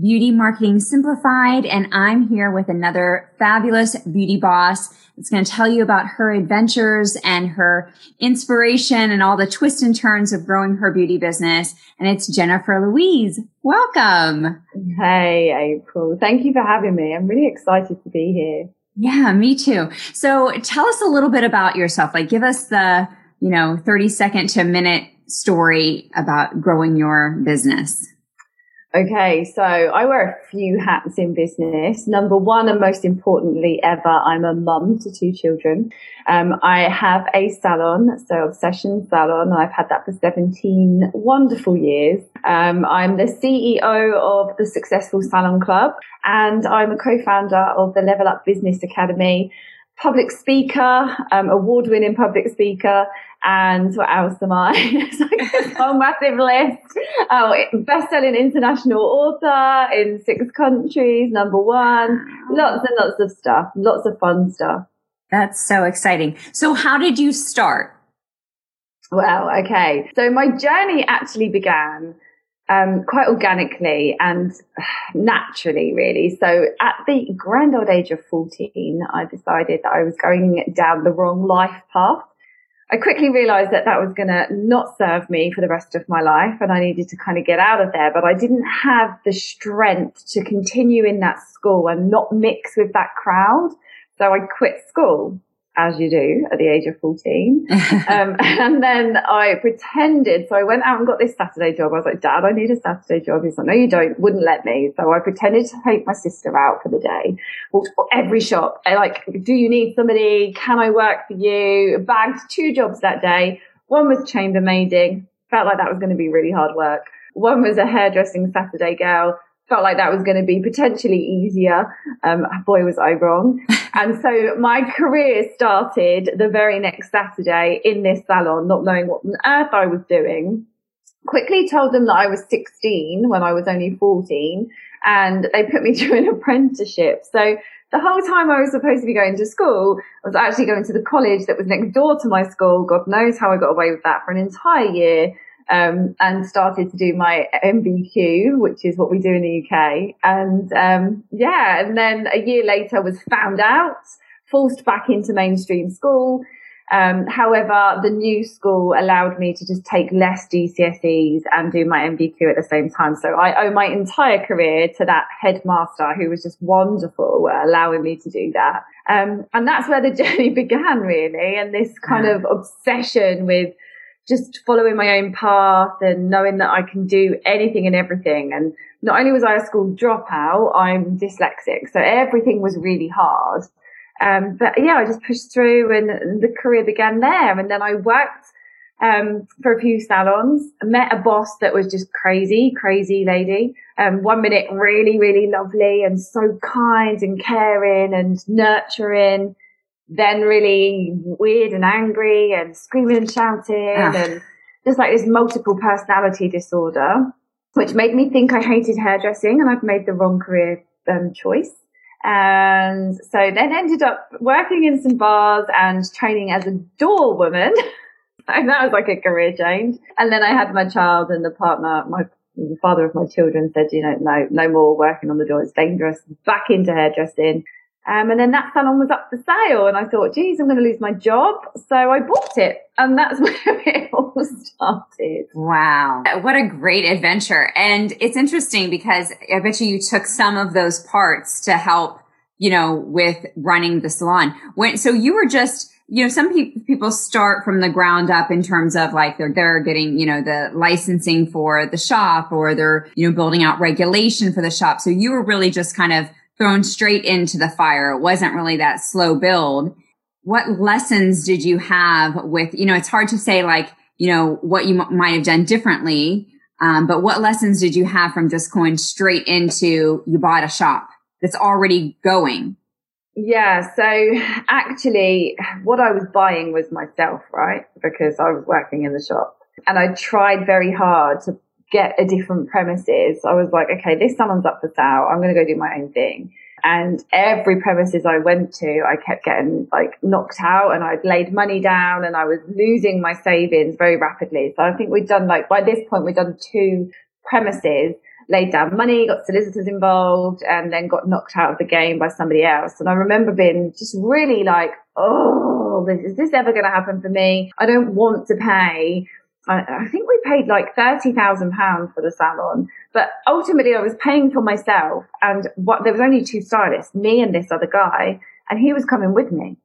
Beauty Marketing Simplified. And I'm here with another fabulous beauty boss. It's going to tell you about her adventures and her inspiration and all the twists and turns of growing her beauty business. And it's Jennifer Louise. Welcome. Hey, April. Thank you for having me. I'm really excited to be here. Yeah, me too. So tell us a little bit about yourself. Like give us the, you know, 30 second to a minute story about growing your business. Okay, so I wear a few hats in business. Number one, and most importantly ever, I'm a mum to two children. Um, I have a salon, so Obsession Salon. I've had that for 17 wonderful years. Um, I'm the CEO of the Successful Salon Club, and I'm a co-founder of the Level Up Business Academy public speaker, um, award winning public speaker, and what else am I? it's like a whole massive list. Oh, best selling international author in six countries, number one, lots and lots of stuff, lots of fun stuff. That's so exciting. So, how did you start? Well, okay. So, my journey actually began um, quite organically and naturally, really. So at the grand old age of 14, I decided that I was going down the wrong life path. I quickly realized that that was going to not serve me for the rest of my life and I needed to kind of get out of there, but I didn't have the strength to continue in that school and not mix with that crowd. So I quit school as you do at the age of 14. um, and then I pretended. So I went out and got this Saturday job. I was like, Dad, I need a Saturday job. He's like, No, you don't. Wouldn't let me. So I pretended to take my sister out for the day. Walked every shop. I like, do you need somebody? Can I work for you? Bagged two jobs that day. One was chambermaiding. Felt like that was going to be really hard work. One was a hairdressing Saturday girl felt like that was going to be potentially easier. Um, boy, was I wrong. and so my career started the very next Saturday in this salon, not knowing what on earth I was doing. Quickly told them that I was 16 when I was only 14 and they put me through an apprenticeship. So the whole time I was supposed to be going to school, I was actually going to the college that was next door to my school. God knows how I got away with that for an entire year um, and started to do my NVQ, which is what we do in the UK. And um, yeah, and then a year later was found out, forced back into mainstream school. Um, however, the new school allowed me to just take less GCSEs and do my NVQ at the same time. So I owe my entire career to that headmaster who was just wonderful at allowing me to do that. Um, and that's where the journey began really. And this kind of obsession with just following my own path and knowing that I can do anything and everything. And not only was I a school dropout, I'm dyslexic. So everything was really hard. Um, but yeah, I just pushed through and the career began there. And then I worked, um, for a few salons, met a boss that was just crazy, crazy lady. Um, one minute really, really lovely and so kind and caring and nurturing then really weird and angry and screaming and shouting ah. and just like this multiple personality disorder, which made me think I hated hairdressing and I've made the wrong career um, choice. And so then ended up working in some bars and training as a door woman. and that was like a career change. And then I had my child and the partner, my the father of my children said, you know, no, no more working on the door. It's dangerous. Back into hairdressing. Um, and then that salon was up for sale, and I thought, geez, I'm going to lose my job. So I bought it, and that's where it all started. Wow. What a great adventure. And it's interesting because I bet you you took some of those parts to help, you know, with running the salon. When, so you were just you know, some pe- people start from the ground up in terms of like they're, they're getting, you know, the licensing for the shop or they're, you know, building out regulation for the shop. So you were really just kind of thrown straight into the fire. It wasn't really that slow build. What lessons did you have with, you know, it's hard to say like, you know, what you m- might have done differently. Um, but what lessons did you have from just going straight into you bought a shop that's already going? Yeah, so actually, what I was buying was myself, right? Because I was working in the shop and I tried very hard to get a different premises. I was like, okay, this salon's up for sale. I'm going to go do my own thing. And every premises I went to, I kept getting like knocked out and I'd laid money down and I was losing my savings very rapidly. So I think we'd done like, by this point, we'd done two premises laid down money, got solicitors involved, and then got knocked out of the game by somebody else. And I remember being just really like, oh, is this ever going to happen for me? I don't want to pay. I, think we paid like £30,000 for the salon, but ultimately I was paying for myself. And what, there was only two stylists, me and this other guy, and he was coming with me.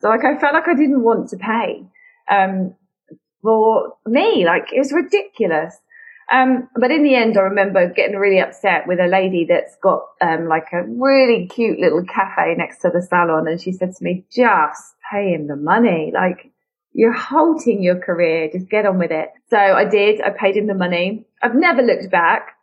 So like I felt like I didn't want to pay. Um, for me, like it was ridiculous. Um, but in the end, I remember getting really upset with a lady that's got um, like a really cute little cafe next to the salon, and she said to me, "Just pay him the money. Like you're halting your career. Just get on with it." So I did. I paid him the money. I've never looked back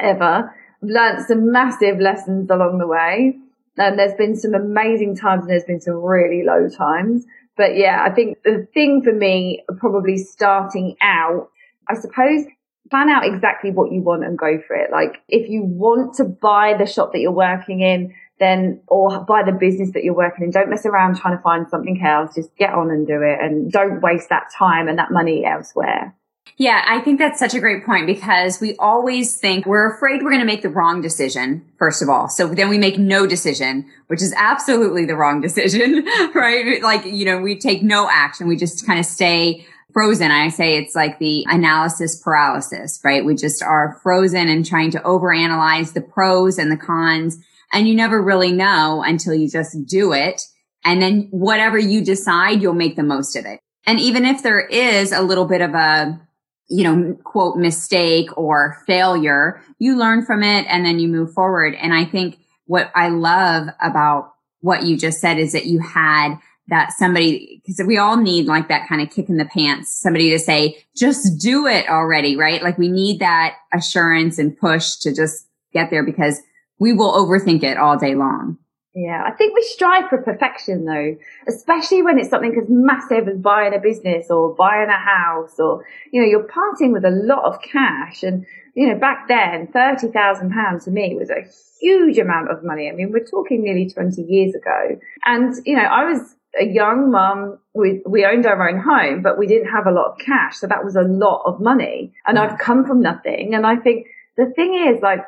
ever. I've learned some massive lessons along the way, and there's been some amazing times, and there's been some really low times. But yeah, I think the thing for me, probably starting out, I suppose plan out exactly what you want and go for it. Like if you want to buy the shop that you're working in, then or buy the business that you're working in. Don't mess around trying to find something else. Just get on and do it and don't waste that time and that money elsewhere. Yeah, I think that's such a great point because we always think we're afraid we're going to make the wrong decision, first of all. So then we make no decision, which is absolutely the wrong decision, right? Like, you know, we take no action. We just kind of stay frozen. I say it's like the analysis paralysis, right? We just are frozen and trying to overanalyze the pros and the cons. And you never really know until you just do it. And then whatever you decide, you'll make the most of it. And even if there is a little bit of a, you know, quote mistake or failure, you learn from it and then you move forward. And I think what I love about what you just said is that you had that somebody, because we all need like that kind of kick in the pants, somebody to say, just do it already, right? Like we need that assurance and push to just get there because we will overthink it all day long. Yeah, I think we strive for perfection though, especially when it's something as massive as buying a business or buying a house or, you know, you're parting with a lot of cash and, you know, back then, £30,000 to me was a huge amount of money. I mean, we're talking nearly 20 years ago. And, you know, I was a young mum. We we owned our own home, but we didn't have a lot of cash, so that was a lot of money. And mm. I've come from nothing, and I think the thing is, like,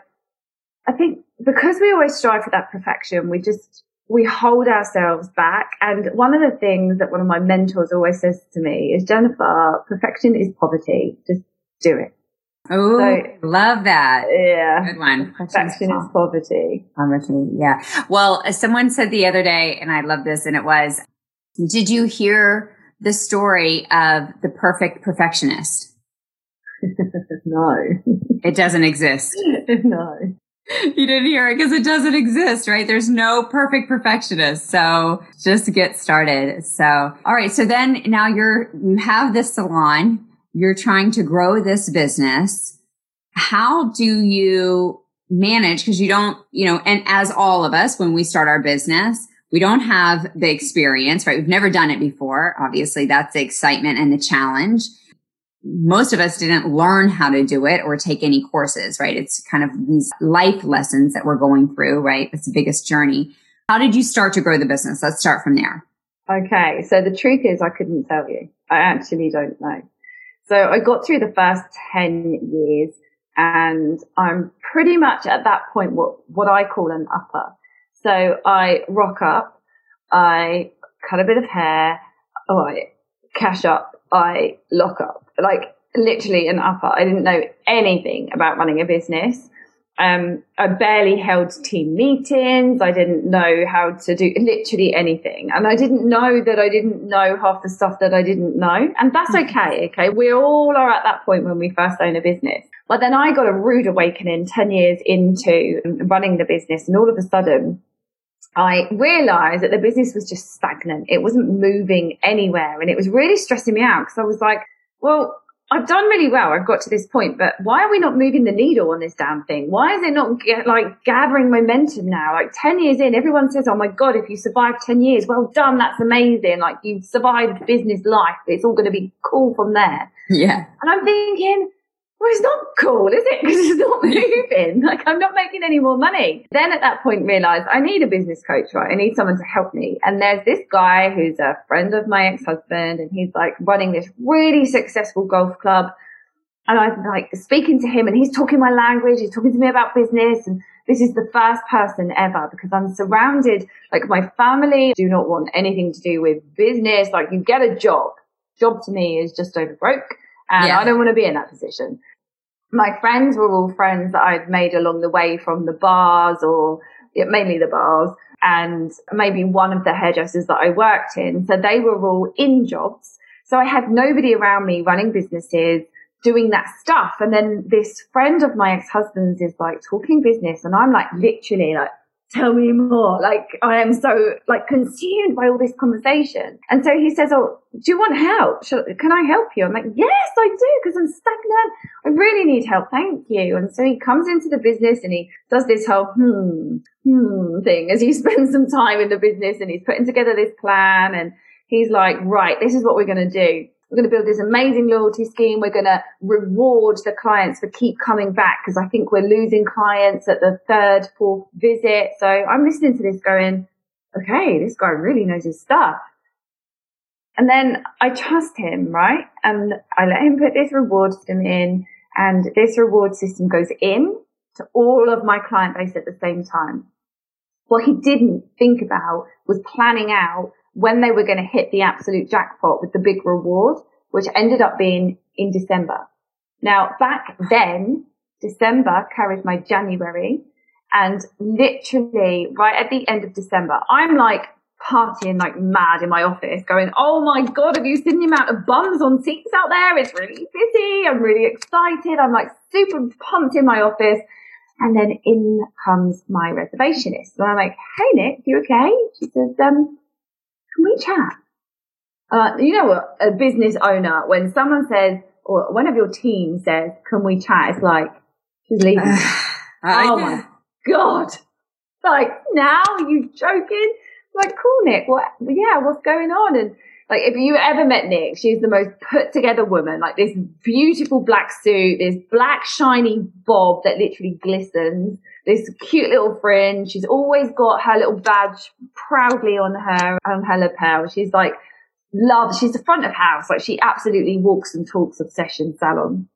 I think because we always strive for that perfection, we just we hold ourselves back. And one of the things that one of my mentors always says to me is, Jennifer, perfection is poverty. Just do it. Oh, so, love that. Yeah. Good one. Perfection is poverty. Poverty. Yeah. Well, uh, someone said the other day, and I love this, and it was, did you hear the story of the perfect perfectionist? no. It doesn't exist. no. You didn't hear it because it doesn't exist, right? There's no perfect perfectionist. So just get started. So, all right. So then now you're, you have this salon. You're trying to grow this business. How do you manage? Cause you don't, you know, and as all of us, when we start our business, we don't have the experience, right? We've never done it before. Obviously, that's the excitement and the challenge. Most of us didn't learn how to do it or take any courses, right? It's kind of these life lessons that we're going through, right? It's the biggest journey. How did you start to grow the business? Let's start from there. Okay. So the truth is I couldn't tell you. I actually don't know. So I got through the first 10 years and I'm pretty much at that point what, what I call an upper. So I rock up, I cut a bit of hair, I cash up, I lock up, like literally an upper. I didn't know anything about running a business. Um, I barely held team meetings. I didn't know how to do literally anything. And I didn't know that I didn't know half the stuff that I didn't know. And that's hmm. okay. Okay. We all are at that point when we first own a business. But then I got a rude awakening 10 years into running the business. And all of a sudden, I realized that the business was just stagnant. It wasn't moving anywhere. And it was really stressing me out because I was like, well, I've done really well. I've got to this point, but why are we not moving the needle on this damn thing? Why is it not get, like gathering momentum now? Like 10 years in, everyone says, Oh my God, if you survive 10 years, well done. That's amazing. Like you've survived business life. It's all going to be cool from there. Yeah. And I'm thinking, well, it's not cool, is it? Because it's not moving. like I'm not making any more money. Then at that point realized I need a business coach, right? I need someone to help me. And there's this guy who's a friend of my ex-husband and he's like running this really successful golf club. And I'm like speaking to him and he's talking my language. He's talking to me about business. And this is the first person ever because I'm surrounded, like my family do not want anything to do with business. Like you get a job. Job to me is just over broke. And yeah. I don't want to be in that position my friends were all friends that I'd made along the way from the bars or mainly the bars and maybe one of the hairdressers that I worked in. So they were all in jobs. So I had nobody around me running businesses, doing that stuff. And then this friend of my ex-husband's is like talking business and I'm like literally like tell me more. Like I am so like consumed by all this conversation. And so he says, Oh, do you want help? Shall, can I help you? I'm like, yes, I do. Cause I'm stagnant. I really need help. Thank you. And so he comes into the business and he does this whole, hmm, hmm thing as he spends some time in the business and he's putting together this plan and he's like, right, this is what we're going to do. We're going to build this amazing loyalty scheme. We're going to reward the clients for keep coming back because I think we're losing clients at the third, fourth visit. So I'm listening to this going, okay, this guy really knows his stuff. And then I trust him, right? And I let him put this reward system in and this reward system goes in to all of my client base at the same time. What he didn't think about was planning out when they were going to hit the absolute jackpot with the big reward, which ended up being in December. Now back then, December carried my January and literally right at the end of December, I'm like partying like mad in my office going, Oh my God, have you seen the amount of bums on seats out there? It's really busy. I'm really excited. I'm like super pumped in my office. And then in comes my reservationist. And I'm like, Hey Nick, you okay? She says, um, can we chat? Uh, you know? A business owner, when someone says, or one of your team says, can we chat? It's like, she's leaving. oh my God. Like, now you joking? Like, cool, Nick. What, yeah, what's going on? And like, if you ever met Nick, she's the most put together woman, like this beautiful black suit, this black shiny bob that literally glistens this cute little fringe. She's always got her little badge proudly on her, on her lapel. She's like, love, she's the front of house. Like she absolutely walks and talks obsession salon.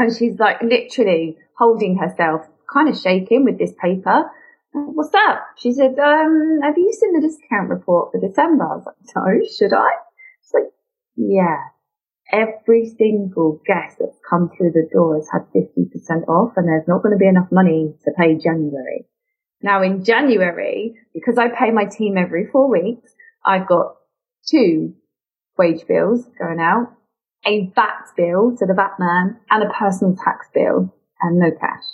And she's like literally holding herself, kind of shaking with this paper. What's that? She said, um, have you seen the discount report for December? I was like, no, should I? Yeah every single guest that's come through the door has had 50% off and there's not going to be enough money to pay January. Now in January, because I pay my team every four weeks, I've got two wage bills going out, a VAT bill to the VAT man and a personal tax bill and no cash.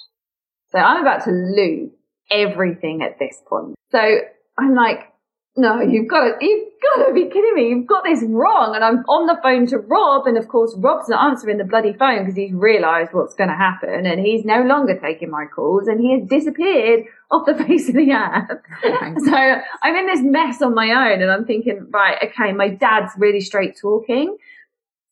So I'm about to lose everything at this point. So I'm like, no, you've got to, you've got to be kidding me. You've got this wrong. And I'm on the phone to Rob. And of course, Rob's not answering the bloody phone because he's realized what's going to happen. And he's no longer taking my calls and he has disappeared off the face of the earth. so I'm in this mess on my own and I'm thinking, right, okay, my dad's really straight talking.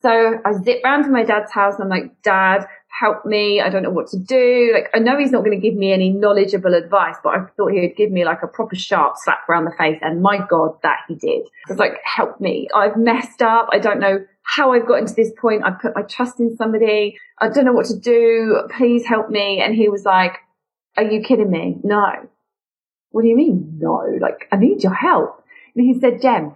So I zip round to my dad's house and I'm like, dad, help me. I don't know what to do. Like, I know he's not going to give me any knowledgeable advice, but I thought he would give me like a proper sharp slap around the face. And my God, that he did. It's like, help me. I've messed up. I don't know how I've gotten to this point. I put my trust in somebody. I don't know what to do. Please help me. And he was like, are you kidding me? No. What do you mean? No. Like, I need your help. And he said, Jem,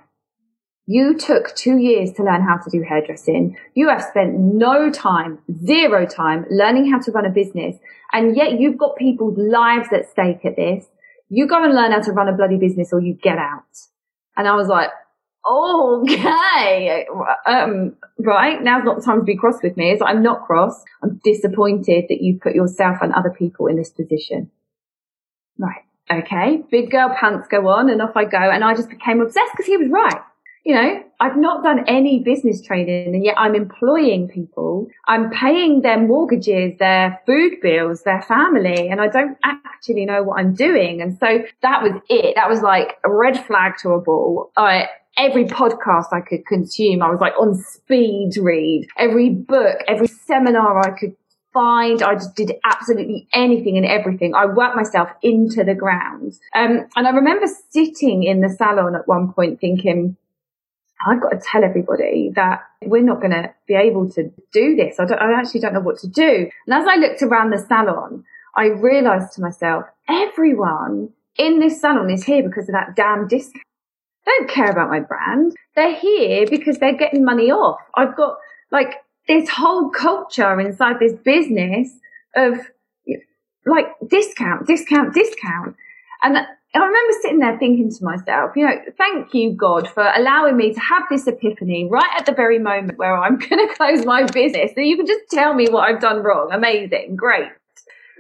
You took two years to learn how to do hairdressing. You have spent no time, zero time learning how to run a business. And yet you've got people's lives at stake at this. You go and learn how to run a bloody business or you get out. And I was like, okay, um, right. Now's not the time to be cross with me. It's like, I'm not cross. I'm disappointed that you put yourself and other people in this position. Right. Okay. Big girl pants go on and off I go. And I just became obsessed because he was right you know, I've not done any business training and yet I'm employing people. I'm paying their mortgages, their food bills, their family, and I don't actually know what I'm doing. And so that was it. That was like a red flag to a ball. I, every podcast I could consume, I was like on speed read. Every book, every seminar I could find. I just did absolutely anything and everything. I worked myself into the ground. Um, and I remember sitting in the salon at one point thinking, I've got to tell everybody that we're not going to be able to do this. I, I actually don't know what to do. And as I looked around the salon, I realized to myself, everyone in this salon is here because of that damn discount. They don't care about my brand. They're here because they're getting money off. I've got like this whole culture inside this business of like discount, discount, discount. And I remember sitting there thinking to myself, you know, thank you, God, for allowing me to have this epiphany right at the very moment where I'm going to close my business. So you can just tell me what I've done wrong. Amazing. Great.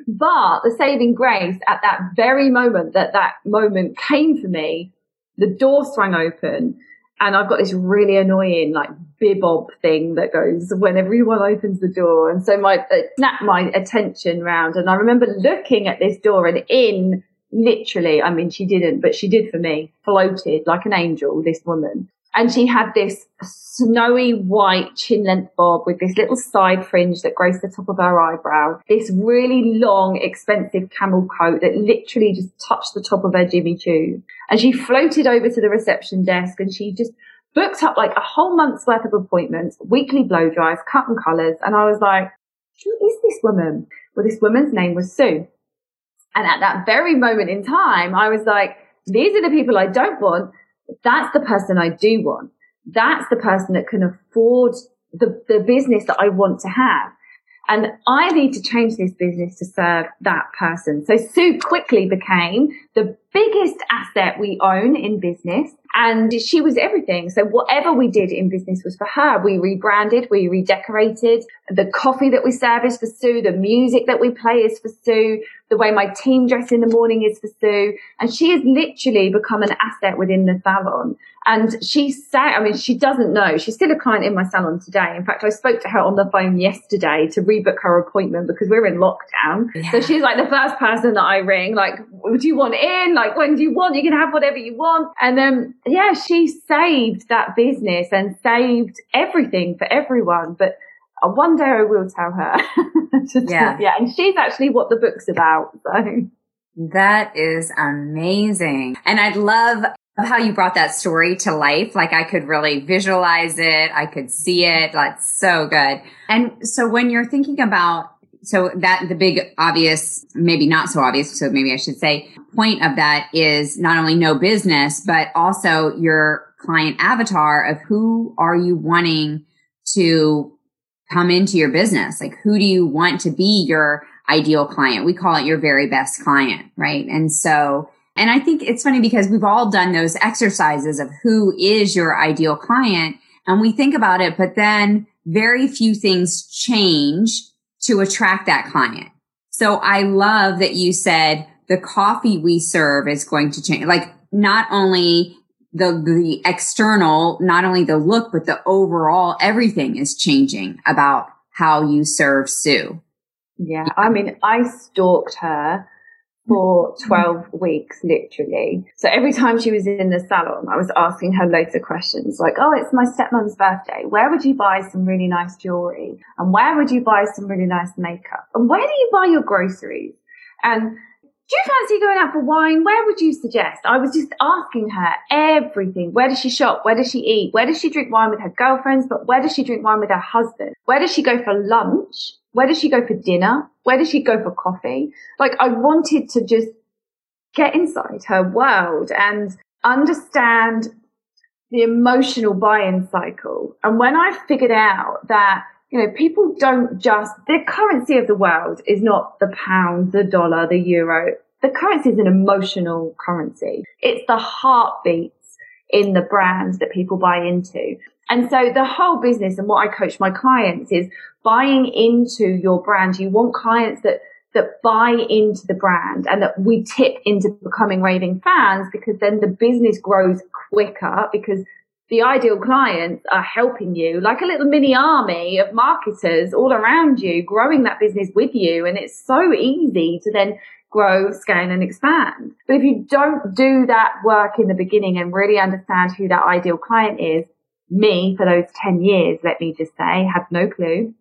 But the saving grace at that very moment that that moment came for me, the door swung open and I've got this really annoying like bibob thing that goes when everyone opens the door. And so my, it snapped my attention round. And I remember looking at this door and in literally, I mean, she didn't, but she did for me, floated like an angel, this woman. And she had this snowy white chin length bob with this little side fringe that graced the top of her eyebrow, this really long, expensive camel coat that literally just touched the top of her Jimmy Choo. And she floated over to the reception desk and she just booked up like a whole month's worth of appointments, weekly blow dries, cut and colours. And I was like, who is this woman? Well, this woman's name was Sue. And at that very moment in time, I was like, these are the people I don't want. That's the person I do want. That's the person that can afford the, the business that I want to have. And I need to change this business to serve that person. So Sue quickly became the biggest asset we own in business. And she was everything. So whatever we did in business was for her. We rebranded, we redecorated. The coffee that we serve is for Sue. The music that we play is for Sue. The way my team dress in the morning is for Sue. And she has literally become an asset within the salon. And she said, I mean, she doesn't know. She's still a client in my salon today. In fact, I spoke to her on the phone yesterday to rebook her appointment because we're in lockdown. Yeah. So she's like the first person that I ring, like, do you want in? Like, when do you want? You can have whatever you want. And then, yeah, she saved that business and saved everything for everyone. But one day I will tell her. yeah. yeah. And she's actually what the book's about. So. That is amazing. And I'd love how you brought that story to life. Like I could really visualize it. I could see it. That's so good. And so when you're thinking about so that the big obvious, maybe not so obvious, so maybe I should say, point of that is not only no business, but also your client avatar of who are you wanting to come into your business? Like who do you want to be your ideal client? We call it your very best client, right? And so and I think it's funny because we've all done those exercises of who is your ideal client and we think about it, but then very few things change to attract that client. So I love that you said the coffee we serve is going to change. Like not only the, the external, not only the look, but the overall, everything is changing about how you serve Sue. Yeah. I mean, I stalked her for 12 weeks, literally. So every time she was in the salon, I was asking her loads of questions like, Oh, it's my stepmom's birthday. Where would you buy some really nice jewelry? And where would you buy some really nice makeup? And where do you buy your groceries? And do you fancy going out for wine? Where would you suggest? I was just asking her everything. Where does she shop? Where does she eat? Where does she drink wine with her girlfriends? But where does she drink wine with her husband? Where does she go for lunch? Where does she go for dinner? Where does she go for coffee? Like I wanted to just get inside her world and understand the emotional buy-in cycle. And when I figured out that you know, people don't just, the currency of the world is not the pound, the dollar, the euro. The currency is an emotional currency. It's the heartbeats in the brands that people buy into. And so the whole business and what I coach my clients is buying into your brand. You want clients that that buy into the brand and that we tip into becoming raving fans because then the business grows quicker because the ideal clients are helping you like a little mini army of marketers all around you, growing that business with you. And it's so easy to then grow, scale and expand. But if you don't do that work in the beginning and really understand who that ideal client is, me for those 10 years, let me just say, had no clue.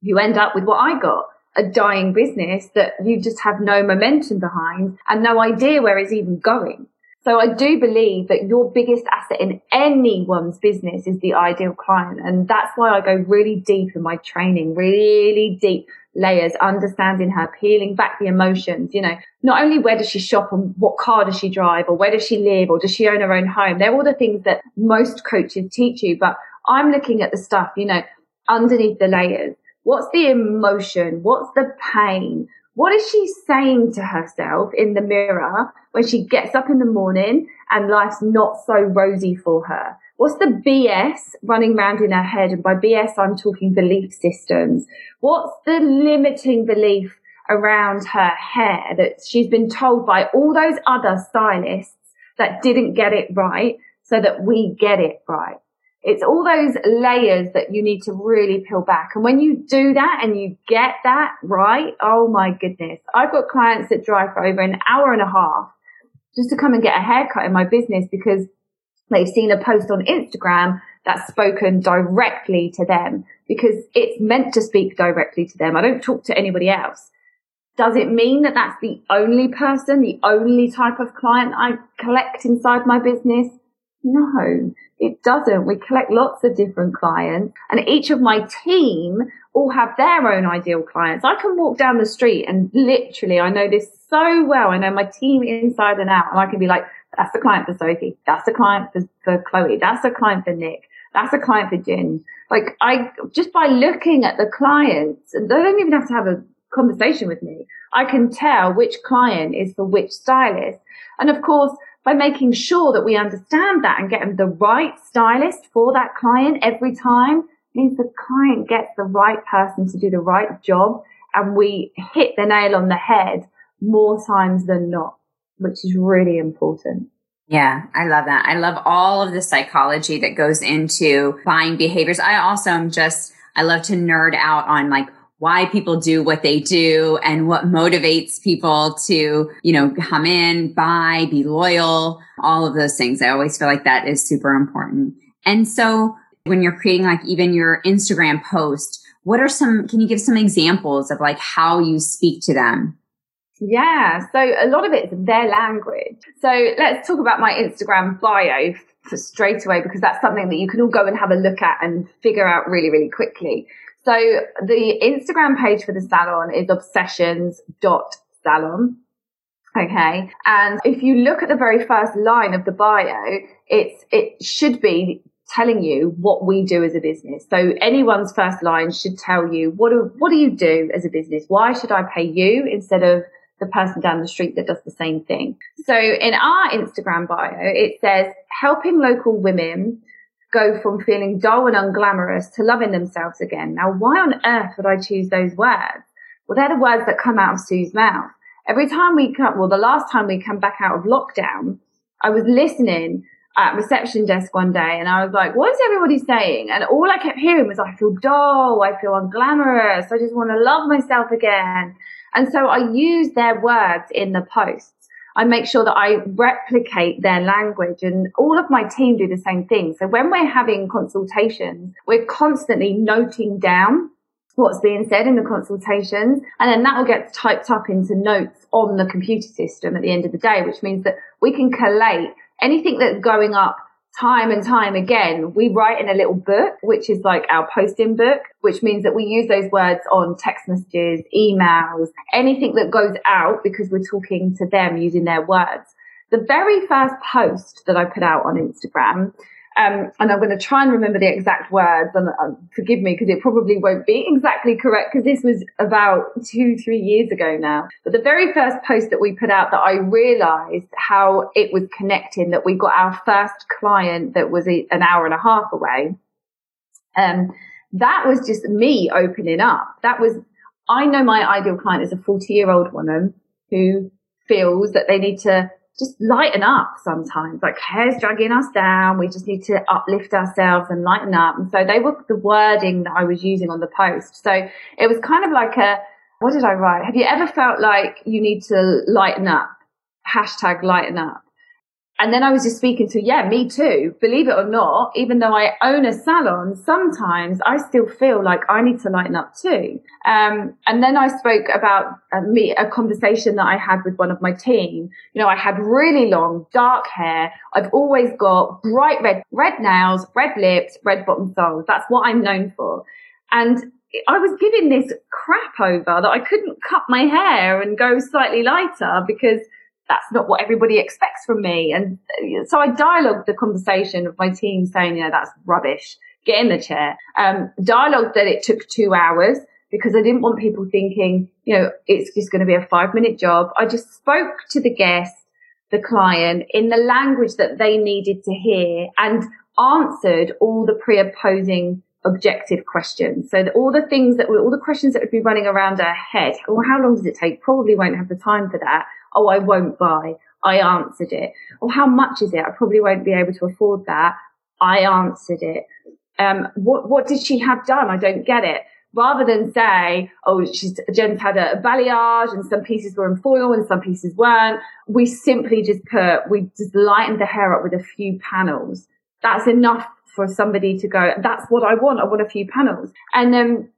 You end up with what I got. A dying business that you just have no momentum behind and no idea where it's even going. So I do believe that your biggest asset in anyone's business is the ideal client. And that's why I go really deep in my training, really deep layers, understanding her, peeling back the emotions, you know, not only where does she shop and what car does she drive or where does she live or does she own her own home? They're all the things that most coaches teach you, but I'm looking at the stuff, you know, underneath the layers. What's the emotion? What's the pain? What is she saying to herself in the mirror when she gets up in the morning and life's not so rosy for her? What's the BS running around in her head? And by BS, I'm talking belief systems. What's the limiting belief around her hair that she's been told by all those other stylists that didn't get it right so that we get it right? It's all those layers that you need to really peel back. And when you do that and you get that right, oh my goodness. I've got clients that drive for over an hour and a half just to come and get a haircut in my business because they've seen a post on Instagram that's spoken directly to them because it's meant to speak directly to them. I don't talk to anybody else. Does it mean that that's the only person, the only type of client I collect inside my business? No. It doesn't. We collect lots of different clients and each of my team all have their own ideal clients. I can walk down the street and literally, I know this so well. I know my team inside and out and I can be like, that's the client for Sophie. That's the client for, for Chloe. That's the client for Nick. That's the client for Jen. Like I, just by looking at the clients, and they don't even have to have a conversation with me. I can tell which client is for which stylist. And of course, by making sure that we understand that and getting the right stylist for that client every time means the client gets the right person to do the right job and we hit the nail on the head more times than not, which is really important. Yeah, I love that. I love all of the psychology that goes into buying behaviors. I also am just, I love to nerd out on like why people do what they do and what motivates people to, you know, come in, buy, be loyal, all of those things. I always feel like that is super important. And so when you're creating like even your Instagram post, what are some, can you give some examples of like how you speak to them? Yeah. So a lot of it's their language. So let's talk about my Instagram bio straight away because that's something that you can all go and have a look at and figure out really, really quickly. So the Instagram page for the salon is obsessions.salon. Okay. And if you look at the very first line of the bio, it's, it should be telling you what we do as a business. So anyone's first line should tell you what do, what do you do as a business? Why should I pay you instead of the person down the street that does the same thing? So in our Instagram bio, it says helping local women go from feeling dull and unglamorous to loving themselves again. Now, why on earth would I choose those words? Well, they're the words that come out of Sue's mouth. Every time we come, well, the last time we come back out of lockdown, I was listening at reception desk one day and I was like, what is everybody saying? And all I kept hearing was, I feel dull. I feel unglamorous. I just want to love myself again. And so I used their words in the post. I make sure that I replicate their language and all of my team do the same thing. So when we're having consultations, we're constantly noting down what's being said in the consultations. And then that will get typed up into notes on the computer system at the end of the day, which means that we can collate anything that's going up time and time again, we write in a little book, which is like our posting book, which means that we use those words on text messages, emails, anything that goes out because we're talking to them using their words. The very first post that I put out on Instagram, Um, and I'm going to try and remember the exact words and uh, forgive me because it probably won't be exactly correct because this was about two, three years ago now. But the very first post that we put out that I realized how it was connecting that we got our first client that was a, an hour and a half away. Um, that was just me opening up. That was, I know my ideal client is a 40 year old woman who feels that they need to just lighten up sometimes. Like hair's dragging us down. We just need to uplift ourselves and lighten up. And so they were the wording that I was using on the post. So it was kind of like a, what did I write? Have you ever felt like you need to lighten up? Hashtag lighten up. And then I was just speaking to, yeah, me too. Believe it or not, even though I own a salon, sometimes I still feel like I need to lighten up too. Um, and then I spoke about uh, me, a conversation that I had with one of my team. You know, I had really long, dark hair. I've always got bright red, red nails, red lips, red bottom soles. That's what I'm known for. And I was giving this crap over that I couldn't cut my hair and go slightly lighter because that's not what everybody expects from me. And uh, so I dialogued the conversation of my team saying, you know, that's rubbish. Get in the chair. Um, dialogue that it took two hours because I didn't want people thinking, you know, it's just going to be a five minute job. I just spoke to the guest, the client in the language that they needed to hear and answered all the pre-opposing objective questions. So all the things that were, all the questions that would be running around our head. Well, how long does it take? Probably won't have the time for that. Oh, I won't buy. I answered it. Or how much is it? I probably won't be able to afford that. I answered it. Um, what, what did she have done? I don't get it. Rather than say, oh, she's, Jen's had a, a balayage and some pieces were in foil and some pieces weren't. We simply just put, we just lightened the hair up with a few panels. That's enough for somebody to go, that's what I want. I want a few panels. And then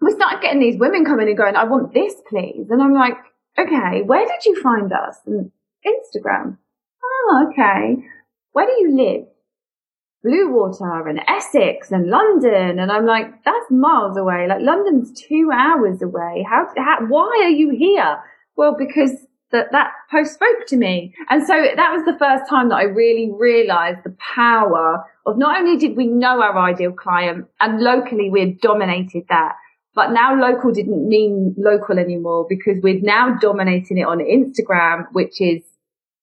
we started getting these women coming and going, I want this, please. And I'm like, okay, where did you find us? Instagram. Oh, okay. Where do you live? Bluewater and Essex and London. And I'm like, that's miles away. Like London's two hours away. How, how why are you here? Well, because that, that post spoke to me. And so that was the first time that I really realized the power of not only did we know our ideal client and locally we had dominated that, but now local didn't mean local anymore because we're now dominating it on Instagram, which is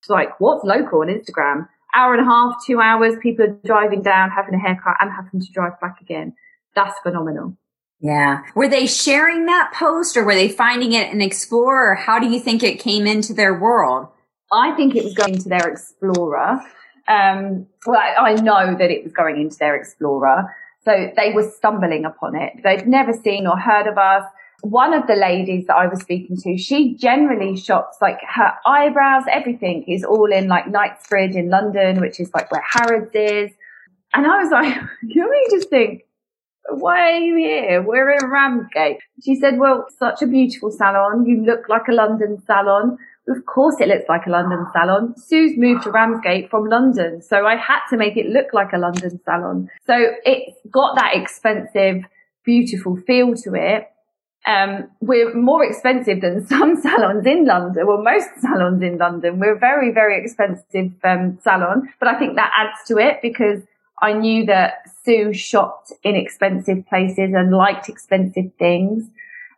like, what's local on Instagram? Hour and a half, two hours, people are driving down, having a haircut and having to drive back again. That's phenomenal. Yeah. Were they sharing that post or were they finding it in Explorer? How do you think it came into their world? I think it was going into their Explorer. Um, well, I, I know that it was going into their Explorer. So they were stumbling upon it. They'd never seen or heard of us. One of the ladies that I was speaking to, she generally shops like her eyebrows, everything is all in like Knightsbridge in London, which is like where Harrods is. And I was like, you know, you just think, why are you here? We're in Ramsgate. She said, well, such a beautiful salon. You look like a London salon. Of course it looks like a London salon. Sue's moved to Ramsgate from London, so I had to make it look like a London salon. So it's got that expensive, beautiful feel to it. Um, we're more expensive than some salons in London. Well, most salons in London. We're a very, very expensive um, salon, but I think that adds to it because I knew that Sue shopped in expensive places and liked expensive things.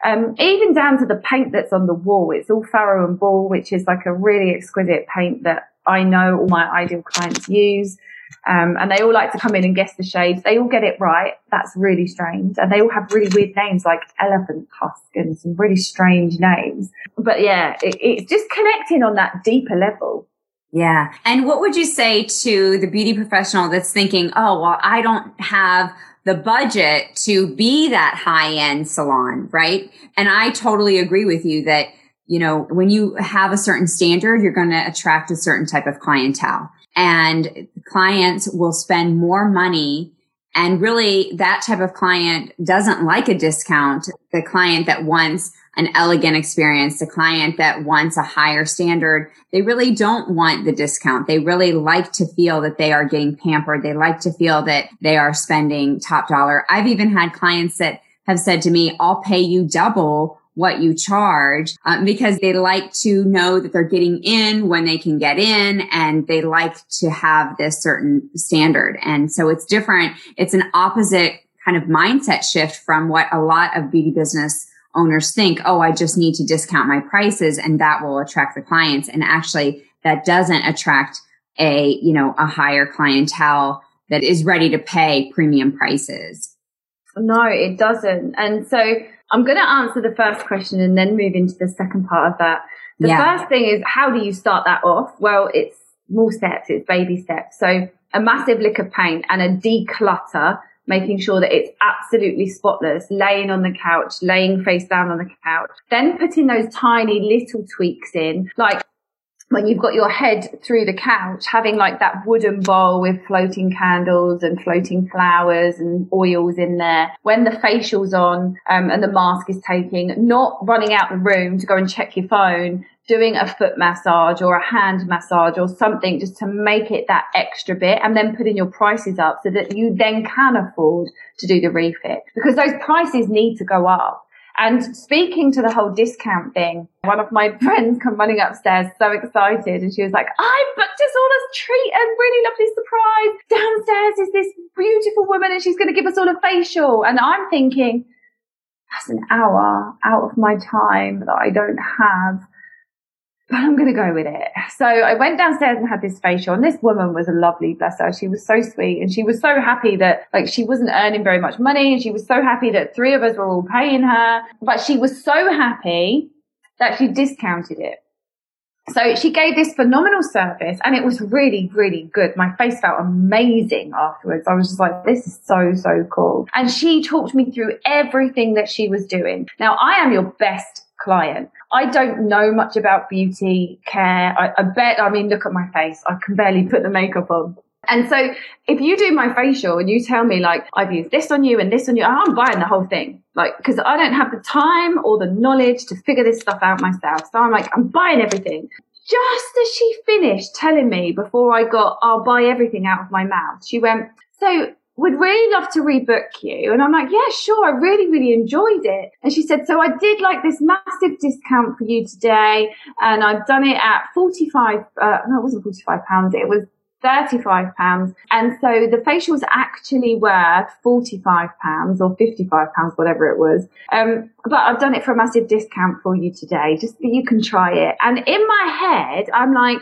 Um, even down to the paint that's on the wall. It's all Farrow and Ball, which is like a really exquisite paint that I know all my ideal clients use. Um, and they all like to come in and guess the shades. They all get it right. That's really strange. And they all have really weird names like elephant tusk and some really strange names. But yeah, it, it's just connecting on that deeper level. Yeah. And what would you say to the beauty professional that's thinking, oh, well, I don't have the budget to be that high end salon, right? And I totally agree with you that, you know, when you have a certain standard, you're going to attract a certain type of clientele and clients will spend more money and really that type of client doesn't like a discount. The client that wants an elegant experience, the client that wants a higher standard, they really don't want the discount. They really like to feel that they are getting pampered. They like to feel that they are spending top dollar. I've even had clients that have said to me, I'll pay you double what you charge um, because they like to know that they're getting in when they can get in and they like to have this certain standard. And so it's different. It's an opposite kind of mindset shift from what a lot of beauty business owners think, oh, I just need to discount my prices and that will attract the clients. And actually that doesn't attract a, you know, a higher clientele that is ready to pay premium prices. No, it doesn't. And so I'm going to answer the first question and then move into the second part of that. The yeah. first thing is how do you start that off? Well, it's small steps, it's baby steps. So a massive lick of paint and a declutter, making sure that it's absolutely spotless, laying on the couch, laying face down on the couch, then putting those tiny little tweaks in, like when you've got your head through the couch, having like that wooden bowl with floating candles and floating flowers and oils in there. When the facial's on um, and the mask is taking, not running out the room to go and check your phone, doing a foot massage or a hand massage or something just to make it that extra bit and then putting your prices up so that you then can afford to do the refit because those prices need to go up. And speaking to the whole discount thing, one of my friends come running upstairs so excited and she was like, I booked us all this treat and really lovely surprise. Downstairs is this beautiful woman and she's going to give us all a facial. And I'm thinking, that's an hour out of my time that I don't have but I'm going to go with it. So I went downstairs and had this facial and this woman was a lovely, bless her. She was so sweet and she was so happy that like she wasn't earning very much money and she was so happy that three of us were all paying her, but she was so happy that she discounted it. So she gave this phenomenal service and it was really, really good. My face felt amazing afterwards. I was just like, this is so, so cool. And she talked me through everything that she was doing. Now I am your best client. I don't know much about beauty care. I, I, bet, I mean, look at my face. I can barely put the makeup on. And so if you do my facial and you tell me like, I've used this on you and this on you, I'm buying the whole thing. Like, cause I don't have the time or the knowledge to figure this stuff out myself. So I'm like, I'm buying everything. Just as she finished telling me before I got, I'll buy everything out of my mouth, she went, so would really love to rebook you. And I'm like, yeah, sure. I really, really enjoyed it. And she said, so I did like this massive discount for you today. And I've done it at 45, uh, no, it wasn't 45 pounds. It was 35 pounds. And so the facial was actually worth 45 pounds or 55 pounds, whatever it was. Um, but I've done it for a massive discount for you today, just that you can try it. And in my head, I'm like,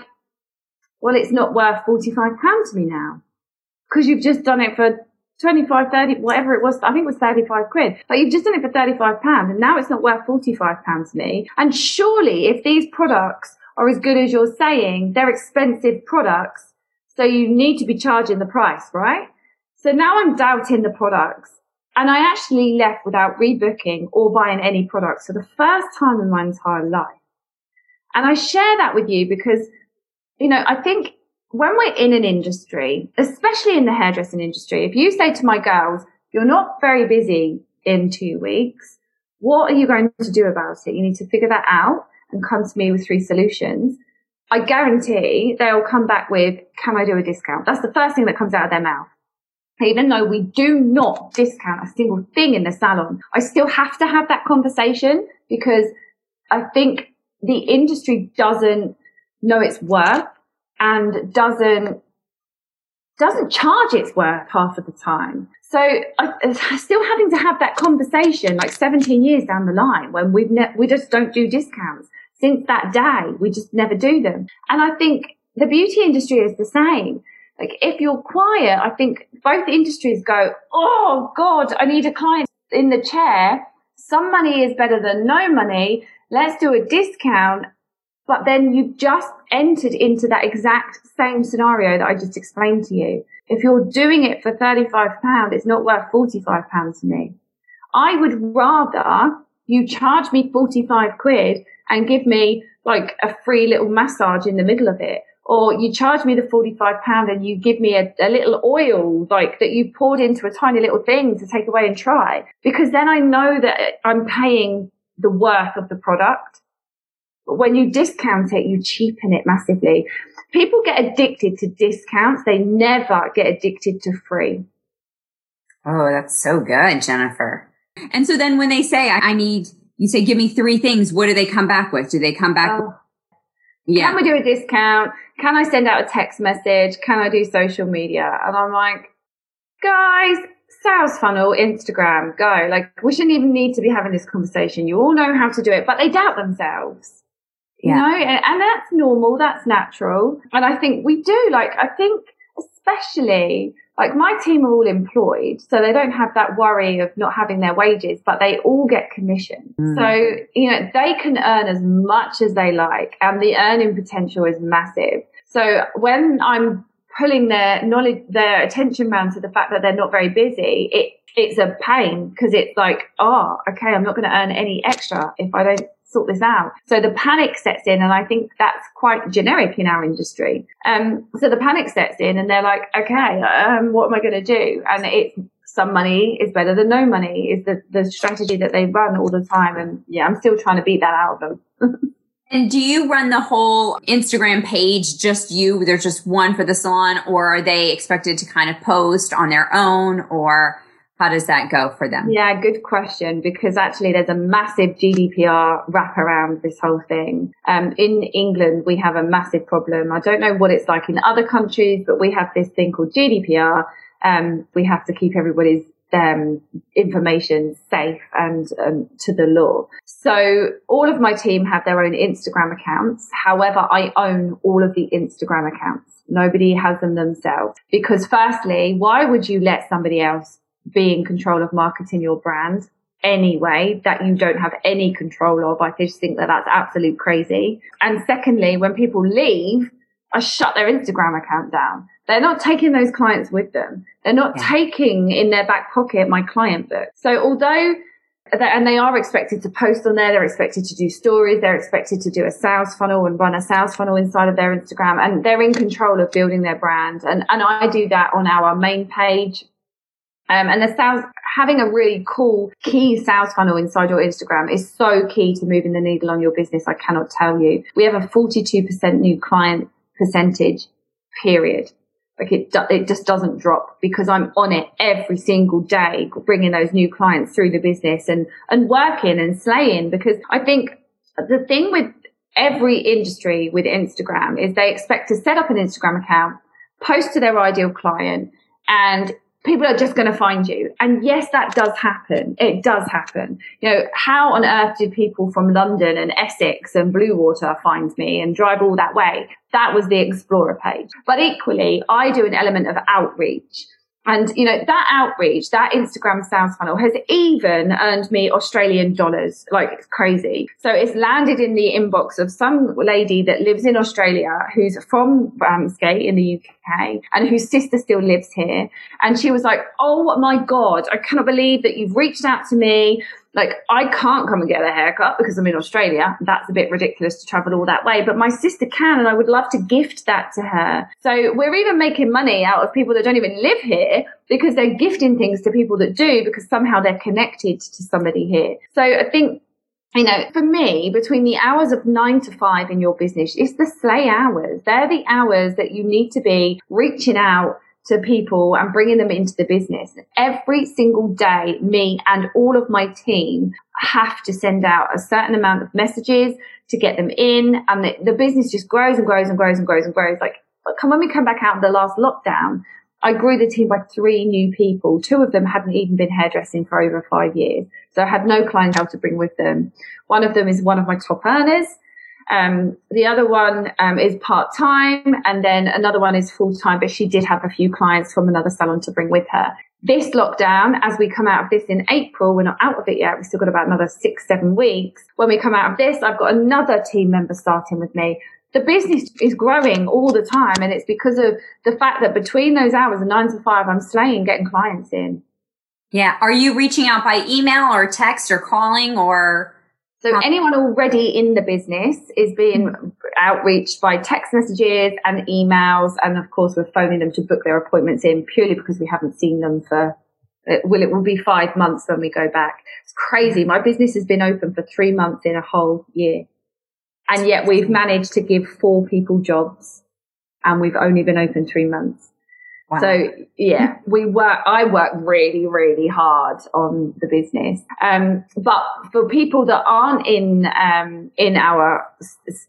well, it's not worth 45 pounds to me now because you've just done it for 25, 30, whatever it was. I think it was 35 quid. But you've just done it for 35 pounds and now it's not worth 45 pounds to me. And surely if these products are as good as you're saying, they're expensive products. So you need to be charging the price, right? So now I'm doubting the products and I actually left without rebooking or buying any products for the first time in my entire life. And I share that with you because, you know, I think when we're in an industry, especially in the hairdressing industry, if you say to my girls, you're not very busy in two weeks, what are you going to do about it? You need to figure that out and come to me with three solutions. I guarantee they'll come back with, can I do a discount? That's the first thing that comes out of their mouth. Even though we do not discount a single thing in the salon, I still have to have that conversation because I think the industry doesn't know its worth and doesn't doesn't charge its worth half of the time. So I, still having to have that conversation like 17 years down the line when we've ne- we just don't do discounts. Since that day, we just never do them. And I think the beauty industry is the same. Like if you're quiet, I think both industries go, Oh God, I need a client in the chair. Some money is better than no money. Let's do a discount but then you've just entered into that exact same scenario that I just explained to you. If you're doing it for £35, it's not worth £45 to me. I would rather you charge me 45 quid and give me like a free little massage in the middle of it. Or you charge me the 45 pound and you give me a, a little oil like that you poured into a tiny little thing to take away and try. Because then I know that I'm paying the worth of the product but when you discount it, you cheapen it massively. People get addicted to discounts. They never get addicted to free. Oh, that's so good, Jennifer. And so then when they say, I need, you say, give me three things. What do they come back with? Do they come back? Oh. Yeah. Can we do a discount? Can I send out a text message? Can I do social media? And I'm like, guys, sales funnel, Instagram, go. Like, we shouldn't even need to be having this conversation. You all know how to do it, but they doubt themselves. Yeah. You know, and, and that's normal. That's natural. And I think we do. Like, I think especially like my team are all employed, so they don't have that worry of not having their wages, but they all get commission. Mm. So, you know, they can earn as much as they like and the earning potential is massive. So when I'm pulling their knowledge, their attention around to the fact that they're not very busy, it, it's a pain because it's like, oh, okay, I'm not going to earn any extra if I don't sort this out. So the panic sets in, and I think that's quite generic in our industry. Um, so the panic sets in, and they're like, okay, um, what am I going to do? And it's some money is better than no money is the, the strategy that they run all the time. And yeah, I'm still trying to beat that out of them. and do you run the whole Instagram page just you? There's just one for the salon, or are they expected to kind of post on their own, or how does that go for them? Yeah, good question. Because actually, there's a massive GDPR wrap around this whole thing. Um, in England, we have a massive problem. I don't know what it's like in other countries, but we have this thing called GDPR. Um, we have to keep everybody's um, information safe and um, to the law. So all of my team have their own Instagram accounts. However, I own all of the Instagram accounts. Nobody has them themselves because firstly, why would you let somebody else be in control of marketing your brand anyway that you don't have any control of. I just think that that's absolute crazy. And secondly, when people leave, I shut their Instagram account down. They're not taking those clients with them. They're not yeah. taking in their back pocket my client book. So although and they are expected to post on there. They're expected to do stories. They're expected to do a sales funnel and run a sales funnel inside of their Instagram. And they're in control of building their brand. And, and I do that on our main page um, and the sales, having a really cool key sales funnel inside your Instagram is so key to moving the needle on your business. I cannot tell you. We have a 42% new client percentage period. Like it, it just doesn't drop because I'm on it every single day, bringing those new clients through the business and, and working and slaying because I think the thing with every industry with Instagram is they expect to set up an Instagram account, post to their ideal client and people are just going to find you. And yes, that does happen. It does happen. You know, how on earth did people from London and Essex and Bluewater find me and drive all that way? That was the Explorer page. But equally, I do an element of outreach. And, you know, that outreach, that Instagram sales funnel has even earned me Australian dollars. Like it's crazy. So it's landed in the inbox of some lady that lives in Australia who's from Ramsgate in the UK and whose sister still lives here. And she was like, Oh my God, I cannot believe that you've reached out to me like I can't come and get a haircut because I'm in Australia. That's a bit ridiculous to travel all that way, but my sister can and I would love to gift that to her. So we're even making money out of people that don't even live here because they're gifting things to people that do because somehow they're connected to somebody here. So I think you know, for me, between the hours of nine to five in your business, it's the slay hours. They're the hours that you need to be reaching out to people and bringing them into the business. Every single day, me and all of my team have to send out a certain amount of messages to get them in. And the, the business just grows and grows and grows and grows and grows. Like come when we come back out of the last lockdown, I grew the team by three new people. Two of them hadn't even been hairdressing for over five years. So I had no clientele to bring with them. One of them is one of my top earners. Um, the other one um, is part time, and then another one is full time, but she did have a few clients from another salon to bring with her. This lockdown, as we come out of this in April, we're not out of it yet. We've still got about another six, seven weeks. When we come out of this, I've got another team member starting with me. The business is growing all the time, and it's because of the fact that between those hours of nine to five, I'm slaying getting clients in. Yeah. Are you reaching out by email or text or calling or? So anyone already in the business is being outreached by text messages and emails. And of course, we're phoning them to book their appointments in purely because we haven't seen them for, it will, it will be five months when we go back. It's crazy. My business has been open for three months in a whole year. And yet we've managed to give four people jobs and we've only been open three months. Wow. So yeah, we work, I work really, really hard on the business. Um, but for people that aren't in, um, in our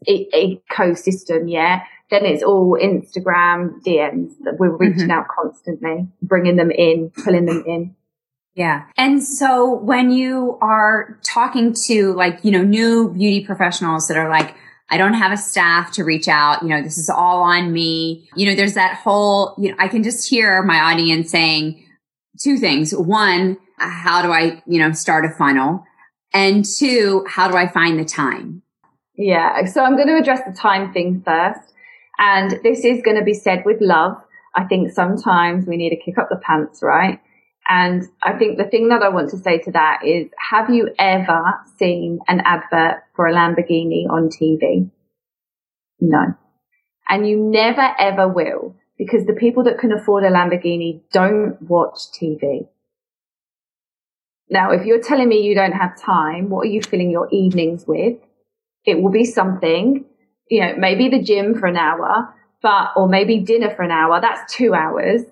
ecosystem, yeah, then it's all Instagram DMs that we're reaching mm-hmm. out constantly, bringing them in, pulling them in. Yeah. And so when you are talking to like, you know, new beauty professionals that are like, I don't have a staff to reach out. You know, this is all on me. You know, there's that whole, you know, I can just hear my audience saying two things. One, how do I, you know, start a funnel? And two, how do I find the time? Yeah. So I'm going to address the time thing first. And this is going to be said with love. I think sometimes we need to kick up the pants, right? And I think the thing that I want to say to that is, have you ever seen an advert for a Lamborghini on TV? No. And you never ever will because the people that can afford a Lamborghini don't watch TV. Now, if you're telling me you don't have time, what are you filling your evenings with? It will be something, you know, maybe the gym for an hour, but, or maybe dinner for an hour. That's two hours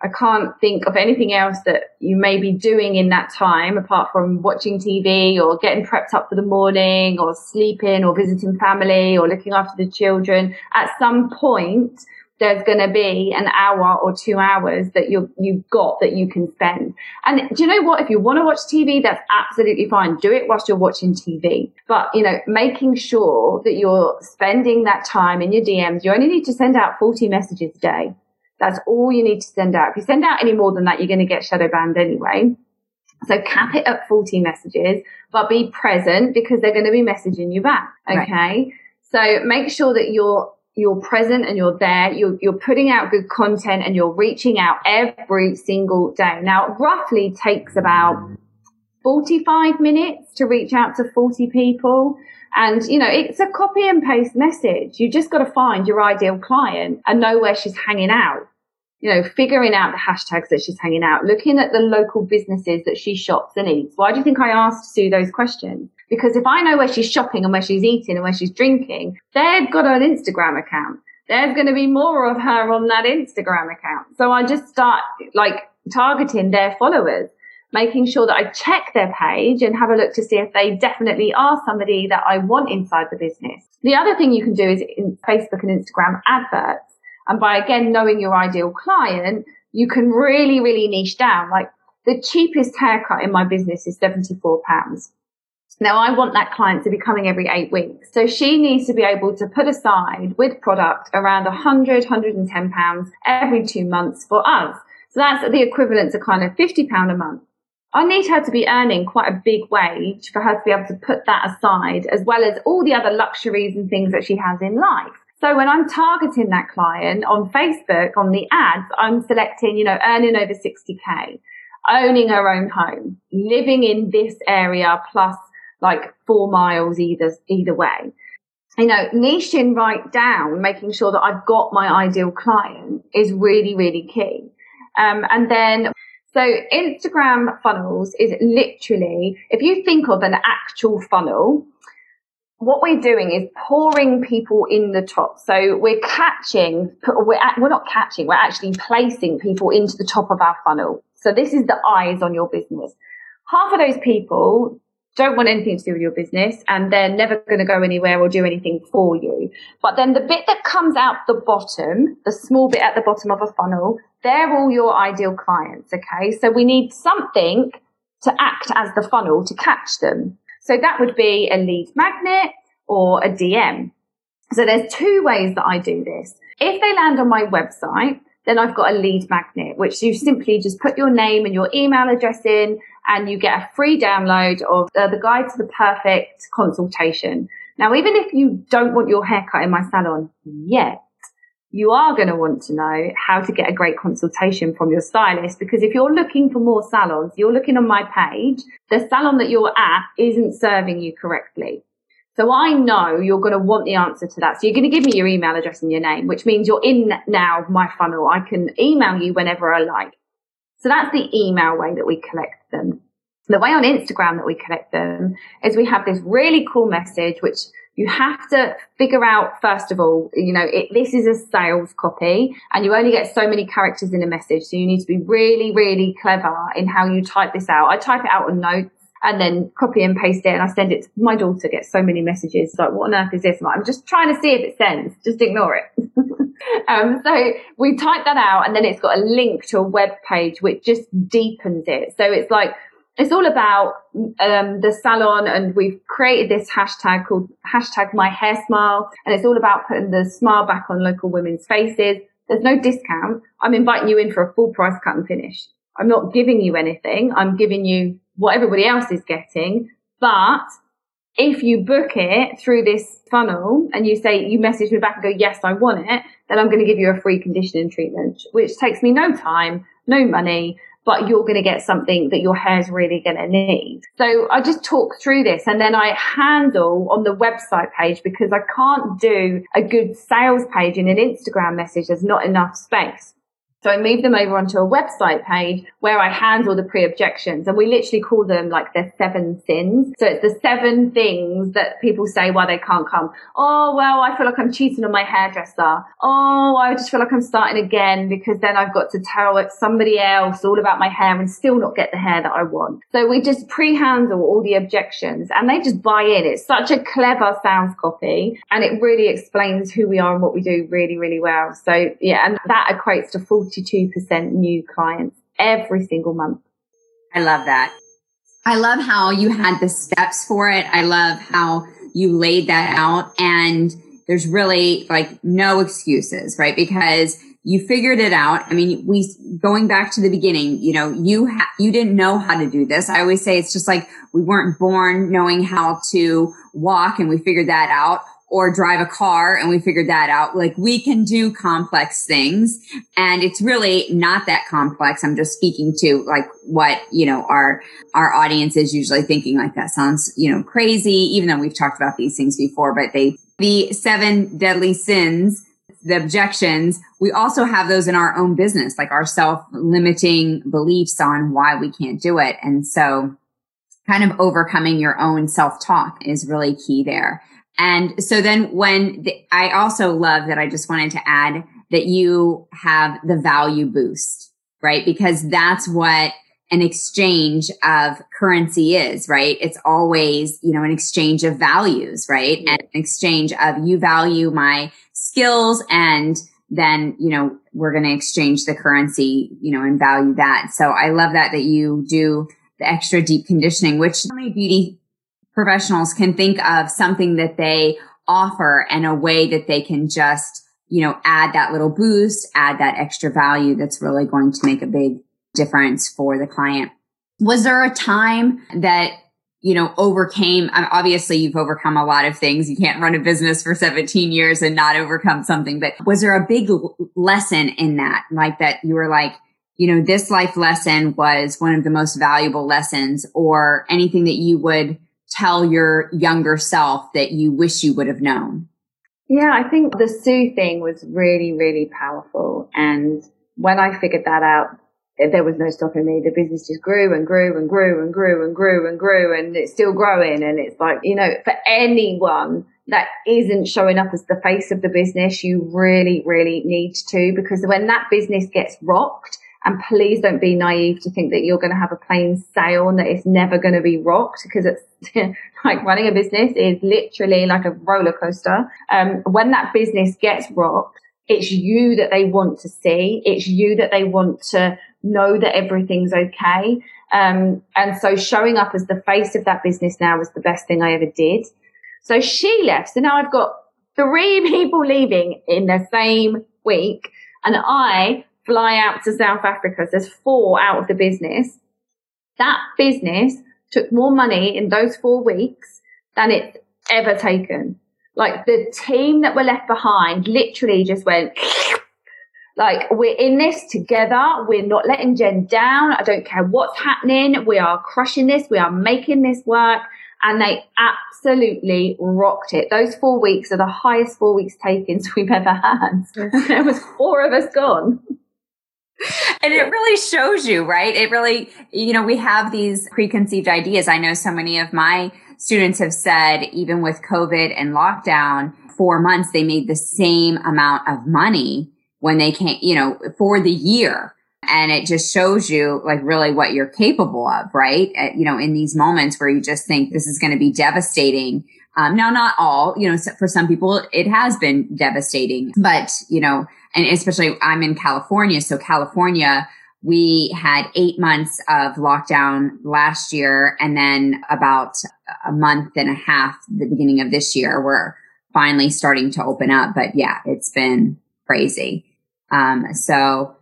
I can't think of anything else that you may be doing in that time apart from watching TV or getting prepped up for the morning or sleeping or visiting family or looking after the children. At some point, there's going to be an hour or two hours that you you've got that you can spend. And do you know what? If you want to watch TV, that's absolutely fine. Do it whilst you're watching TV. But you know, making sure that you're spending that time in your DMs. You only need to send out 40 messages a day. That's all you need to send out. If you send out any more than that, you're going to get shadow banned anyway. So cap it at 40 messages, but be present because they're going to be messaging you back. Okay. Right. So make sure that you're you're present and you're there. You're, you're putting out good content and you're reaching out every single day. Now, it roughly takes about 45 minutes to reach out to 40 people. And, you know, it's a copy and paste message. You just got to find your ideal client and know where she's hanging out. You know, figuring out the hashtags that she's hanging out, looking at the local businesses that she shops and eats. Why do you think I asked Sue those questions? Because if I know where she's shopping and where she's eating and where she's drinking, they've got an Instagram account. There's going to be more of her on that Instagram account. So I just start like targeting their followers making sure that I check their page and have a look to see if they definitely are somebody that I want inside the business. The other thing you can do is in Facebook and Instagram adverts. And by again knowing your ideal client, you can really, really niche down. Like the cheapest haircut in my business is 74 pounds. Now I want that client to be coming every eight weeks. So she needs to be able to put aside with product around 100, 110 pounds every two months for us. So that's the equivalent to kind of 50 pound a month. I need her to be earning quite a big wage for her to be able to put that aside, as well as all the other luxuries and things that she has in life. So when I'm targeting that client on Facebook, on the ads, I'm selecting, you know, earning over 60K, owning her own home, living in this area plus like four miles either, either way. You know, niching right down, making sure that I've got my ideal client is really, really key. Um, and then so Instagram funnels is literally, if you think of an actual funnel, what we're doing is pouring people in the top. So we're catching, we're, we're not catching, we're actually placing people into the top of our funnel. So this is the eyes on your business. Half of those people don't want anything to do with your business and they're never going to go anywhere or do anything for you. But then the bit that comes out the bottom, the small bit at the bottom of a funnel, they're all your ideal clients. Okay. So we need something to act as the funnel to catch them. So that would be a lead magnet or a DM. So there's two ways that I do this. If they land on my website, then I've got a lead magnet, which you simply just put your name and your email address in and you get a free download of the guide to the perfect consultation. Now, even if you don't want your haircut in my salon yet, you are going to want to know how to get a great consultation from your stylist because if you're looking for more salons, you're looking on my page, the salon that you're at isn't serving you correctly. So I know you're going to want the answer to that. So you're going to give me your email address and your name, which means you're in now my funnel. I can email you whenever I like. So that's the email way that we collect them. The way on Instagram that we collect them is we have this really cool message, which you have to figure out, first of all, you know, it, this is a sales copy and you only get so many characters in a message. So you need to be really, really clever in how you type this out. I type it out on notes and then copy and paste it and I send it to my daughter gets so many messages like what on earth is this? I'm just trying to see if it sends. Just ignore it. um, so we type that out and then it's got a link to a web page which just deepens it. So it's like it's all about um, the salon and we've created this hashtag called hashtag my hair smile and it's all about putting the smile back on local women's faces. There's no discount. I'm inviting you in for a full price cut and finish. I'm not giving you anything. I'm giving you what everybody else is getting but if you book it through this funnel and you say you message me back and go yes i want it then i'm going to give you a free conditioning treatment which takes me no time no money but you're going to get something that your hair's really going to need. So I just talk through this and then I handle on the website page because I can't do a good sales page in an Instagram message. There's not enough space. So I move them over onto a website page where I handle the pre-objections and we literally call them like the seven sins. So it's the seven things that people say why they can't come. Oh, well, I feel like I'm cheating on my hairdresser. Oh, I just feel like I'm starting again because then I've got to tell somebody else all about my hair and still not get the hair that I want. So we just pre-handle all the objections and they just buy in. It's such a clever sales copy and it really explains who we are and what we do really, really well. So yeah, and that equates to full 42% new clients every single month. I love that. I love how you had the steps for it. I love how you laid that out and there's really like no excuses, right? Because you figured it out. I mean, we going back to the beginning, you know, you ha- you didn't know how to do this. I always say it's just like we weren't born knowing how to walk and we figured that out or drive a car and we figured that out. Like we can do complex things and it's really not that complex. I'm just speaking to like what, you know, our, our audience is usually thinking like that sounds, you know, crazy, even though we've talked about these things before, but they, the seven deadly sins, the objections, we also have those in our own business, like our self limiting beliefs on why we can't do it. And so kind of overcoming your own self talk is really key there. And so then when the, I also love that I just wanted to add that you have the value boost, right? Because that's what an exchange of currency is, right? It's always, you know, an exchange of values, right? And an exchange of you value my skills and then, you know, we're going to exchange the currency, you know, and value that. So I love that, that you do the extra deep conditioning, which many beauty professionals can think of something that they offer and a way that they can just, you know, add that little boost, add that extra value that's really going to make a big difference for the client. Was there a time that you know, overcame, obviously you've overcome a lot of things. You can't run a business for 17 years and not overcome something, but was there a big lesson in that? Like that you were like, you know, this life lesson was one of the most valuable lessons or anything that you would tell your younger self that you wish you would have known? Yeah, I think the Sue thing was really, really powerful. And when I figured that out, eh, there was no stopping me. The business just grew and grew and grew and grew and grew and grew and it's still growing. And it's like, you know, for anyone that isn't showing up as the face of the business, you really, really need to, because when that business gets rocked, and please don't be naive to think that you're going to have a plain sail and that it's never going to be rocked because it's like running a business is literally like a roller coaster. Um, when that business gets rocked, it's you that they want to see. It's you that they want to know that everything's okay. Um, and so showing up as the face of that business now was the best thing I ever did. So she left. So now I've got three people leaving in the same week and I fly out to South Africa. So there's four out of the business. That business took more money in those four weeks than it's ever taken. Like the team that were left behind literally just went, like, we're in this together. We're not letting Jen down. I don't care what's happening. We are crushing this. We are making this work. And they absolutely rocked it. Those four weeks are the highest four weeks takings we've ever had. there was four of us gone and it really shows you, right? It really, you know, we have these preconceived ideas. I know so many of my students have said, even with COVID and lockdown, four months, they made the same amount of money when they came, you know, for the year. And it just shows you like really what you're capable of, right? At, you know, in these moments where you just think this is going to be devastating. Um, now, not all, you know, for some people, it has been devastating, but, you know, and especially I'm in California. So California, we had eight months of lockdown last year and then about a month and a half the beginning of this year we're finally starting to open up but yeah it's been crazy um, so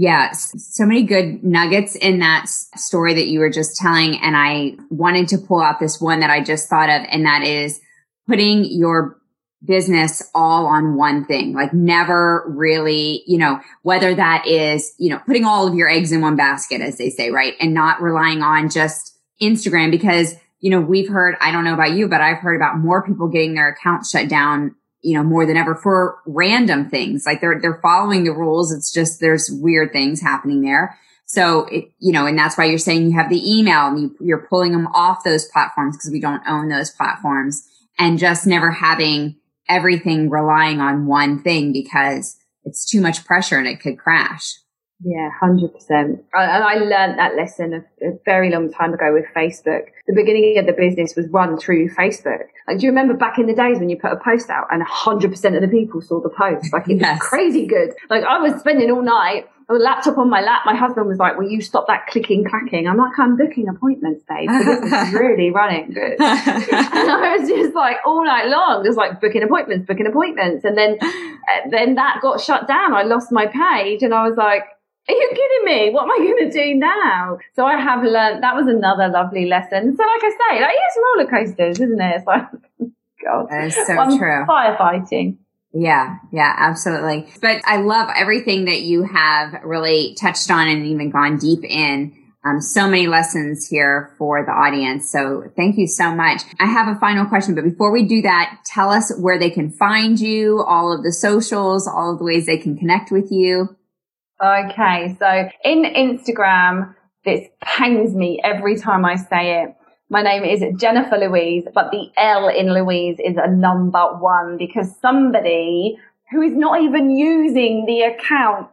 yeah so many good nuggets in that story that you were just telling and i wanted to pull out this one that i just thought of and that is putting your business all on one thing, like never really, you know, whether that is, you know, putting all of your eggs in one basket, as they say, right? And not relying on just Instagram because, you know, we've heard, I don't know about you, but I've heard about more people getting their accounts shut down, you know, more than ever for random things. Like they're, they're following the rules. It's just there's weird things happening there. So, it, you know, and that's why you're saying you have the email and you, you're pulling them off those platforms because we don't own those platforms and just never having everything relying on one thing because it's too much pressure and it could crash. Yeah, 100%. And I learned that lesson a, a, very long time ago with Facebook. The beginning of the business was run through Facebook. Like, do you remember back in the days when you put a post out and 100% of the people saw the post? Like, it yes. was crazy good. Like, I was spending all night a laptop on my lap. My husband was like, "Will you stop that clicking clacking?" I'm like, "I'm booking appointments, babe. So this is really running good." and I was just like all night long, just like booking appointments, booking appointments, and then then that got shut down. I lost my page, and I was like. Are you kidding me? What am I going to do now? So I have learned that was another lovely lesson. So, like I say, like, it's roller coasters, isn't it? It's like, God, is so true. Firefighting. Yeah, yeah, absolutely. But I love everything that you have really touched on and even gone deep in. Um, so many lessons here for the audience. So thank you so much. I have a final question, but before we do that, tell us where they can find you, all of the socials, all of the ways they can connect with you. Okay. So in Instagram, this pains me every time I say it. My name is Jennifer Louise, but the L in Louise is a number one because somebody who is not even using the account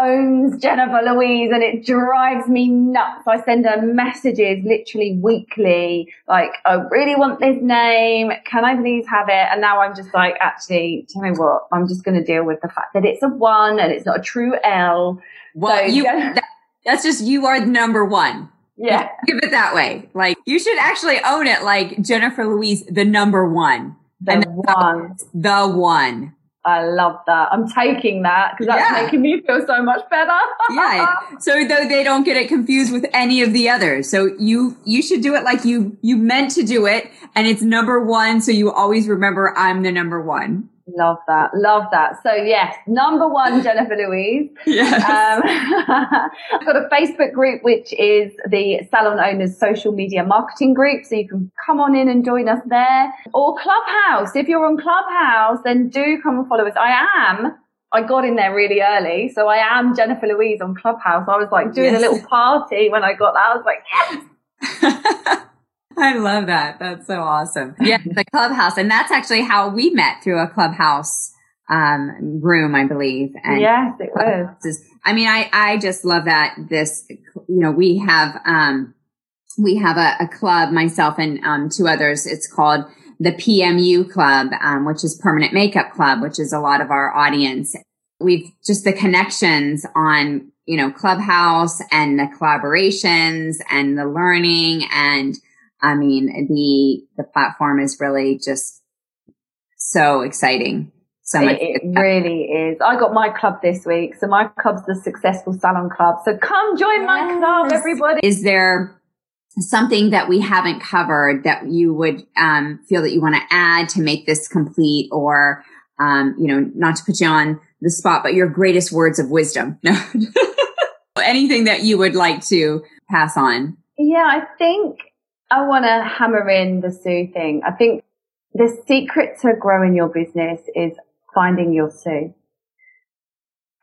owns Jennifer Louise and it drives me nuts. I send her messages literally weekly, like, I really want this name. Can I please have it? And now I'm just like, actually, tell me what? I'm just going to deal with the fact that it's a one and it's not a true L. Well, so, you, that, that's just, you are the number one. Yeah. Give it that way. Like you should actually own it like Jennifer Louise, the number one. The one. The one. I love that. I'm taking that because that's yeah. making me feel so much better. yeah. So though they don't get it confused with any of the others. So you you should do it like you you meant to do it and it's number one so you always remember I'm the number one. Love that. Love that. So yes, number one, Jennifer Louise. Yes. Um, I've got a Facebook group, which is the Salon Owners Social Media Marketing Group. So you can come on in and join us there or Clubhouse. If you're on Clubhouse, then do come and follow us. I am I got in there really early. So I am Jennifer Louise on Clubhouse. I was like doing yes. a little party when I got that. I was like, yes. I love that. That's so awesome. Yeah, the clubhouse. And that's actually how we met through a clubhouse um, room, I believe. And yes, it was. I mean, I, I just love that this, you know, we have, um, we have a, a club, myself and um, two others. It's called the PMU Club, um, which is Permanent Makeup Club, which is a lot of our audience. We've just the connections on, you know, Clubhouse and the collaborations and the learning and I mean, the, the platform is really just so exciting. So much. It, it really is. I got my club this week. So my club's the Successful Salon Club. So come join yes. my club, everybody. Is there something that we haven't covered that you would um, feel that you want to add to make this complete or, um, you know, not to put you on the spot, but your greatest words of wisdom? No. Anything that you would like to pass on? Yeah, I think I want to hammer in the Sue thing. I think the secret to growing your business is finding your Sue.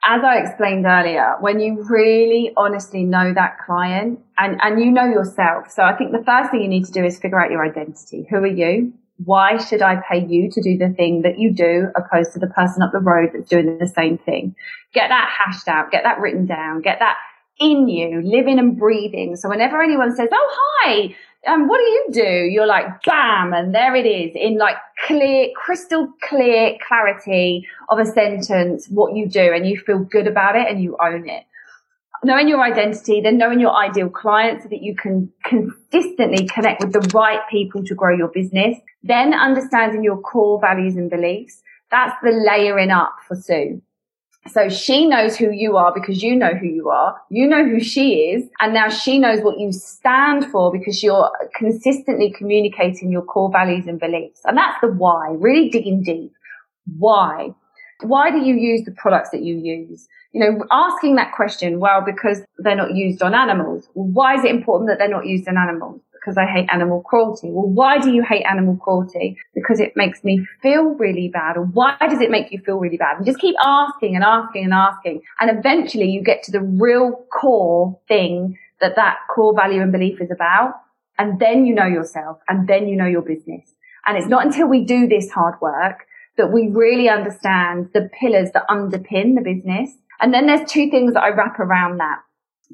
as I explained earlier, when you really honestly know that client and, and you know yourself. So I think the first thing you need to do is figure out your identity. Who are you? Why should I pay you to do the thing that you do opposed to the person up the road that's doing the same thing? Get that hashed out, get that written down, get that in you, living and breathing. So whenever anyone says, Oh, hi, um, what do you do? You're like, bam, and there it is in like clear, crystal clear clarity of a sentence, what you do, and you feel good about it and you own it. Knowing your identity, then knowing your ideal client so that you can consistently connect with the right people to grow your business. Then understanding your core values and beliefs. That's the layering up for Sue. So she knows who you are because you know who you are. You know who she is. And now she knows what you stand for because you're consistently communicating your core values and beliefs. And that's the why, really digging deep. Why? Why do you use the products that you use? You know, asking that question, well, because they're not used on animals. Why is it important that they're not used on animals? Because I hate animal cruelty. Well, why do you hate animal cruelty? Because it makes me feel really bad. Or why does it make you feel really bad? And just keep asking and asking and asking. And eventually you get to the real core thing that that core value and belief is about. And then you know yourself and then you know your business. And it's not until we do this hard work that we really understand the pillars that underpin the business. And then there's two things that I wrap around that.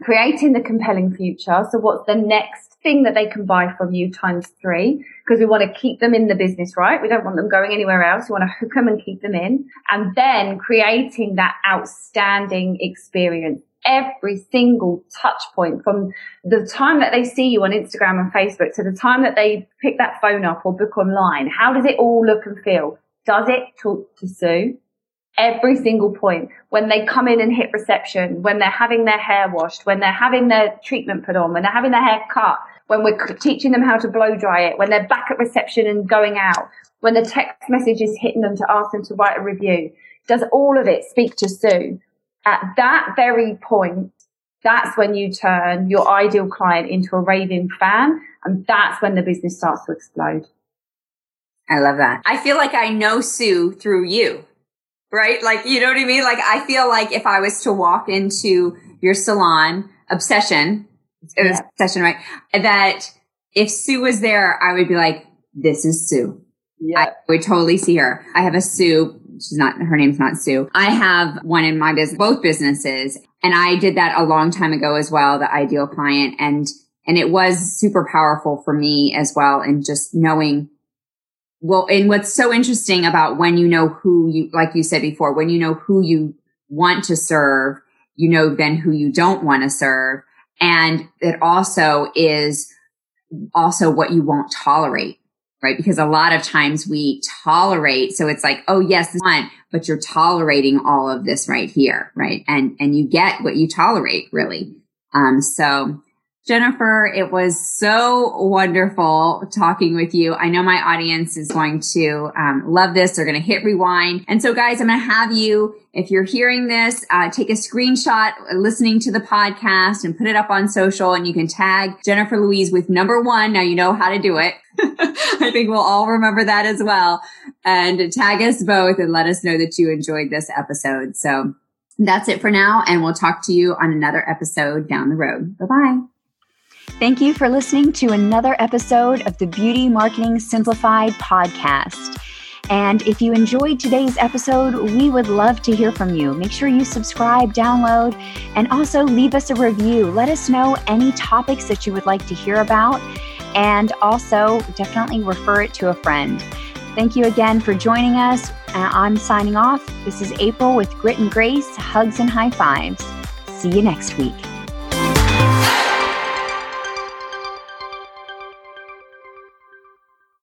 Creating the compelling future. So what's the next thing that they can buy from you times three because we want to keep them in the business, right? We don't want them going anywhere else. We want to hook them and keep them in and then creating that outstanding experience. Every single touch point from the time that they see you on Instagram and Facebook to the time that they pick that phone up or book online. How does it all look and feel? Does it talk to Sue? Every single point when they come in and hit reception, when they're having their hair washed, when they're having their treatment put on, when they're having their hair cut, when we're teaching them how to blow dry it, when they're back at reception and going out, when the text message is hitting them to ask them to write a review. Does all of it speak to Sue? At that very point, that's when you turn your ideal client into a raving fan. And that's when the business starts to explode. I love that. I feel like I know Sue through you right? Like, you know what I mean? Like, I feel like if I was to walk into your salon, obsession, it was yeah. obsession, right? That if Sue was there, I would be like, this is Sue. Yeah. I would totally see her. I have a Sue. She's not, her name's not Sue. I have one in my business, both businesses. And I did that a long time ago as well, the ideal client. And, and it was super powerful for me as well. And just knowing well, and what's so interesting about when you know who you, like you said before, when you know who you want to serve, you know then who you don't want to serve. And it also is also what you won't tolerate, right? Because a lot of times we tolerate. So it's like, oh, yes, this one, but you're tolerating all of this right here, right? And, and you get what you tolerate really. Um, so Jennifer, it was so wonderful talking with you. I know my audience is going to um, love this. They're going to hit rewind. And so, guys, I'm going to have you, if you're hearing this, uh, take a screenshot listening to the podcast and put it up on social. And you can tag Jennifer Louise with number one. Now you know how to do it. I think we'll all remember that as well. And tag us both and let us know that you enjoyed this episode. So that's it for now. And we'll talk to you on another episode down the road. Bye bye. Thank you for listening to another episode of the Beauty Marketing Simplified podcast. And if you enjoyed today's episode, we would love to hear from you. Make sure you subscribe, download, and also leave us a review. Let us know any topics that you would like to hear about, and also definitely refer it to a friend. Thank you again for joining us. Uh, I'm signing off. This is April with Grit and Grace, hugs and high fives. See you next week.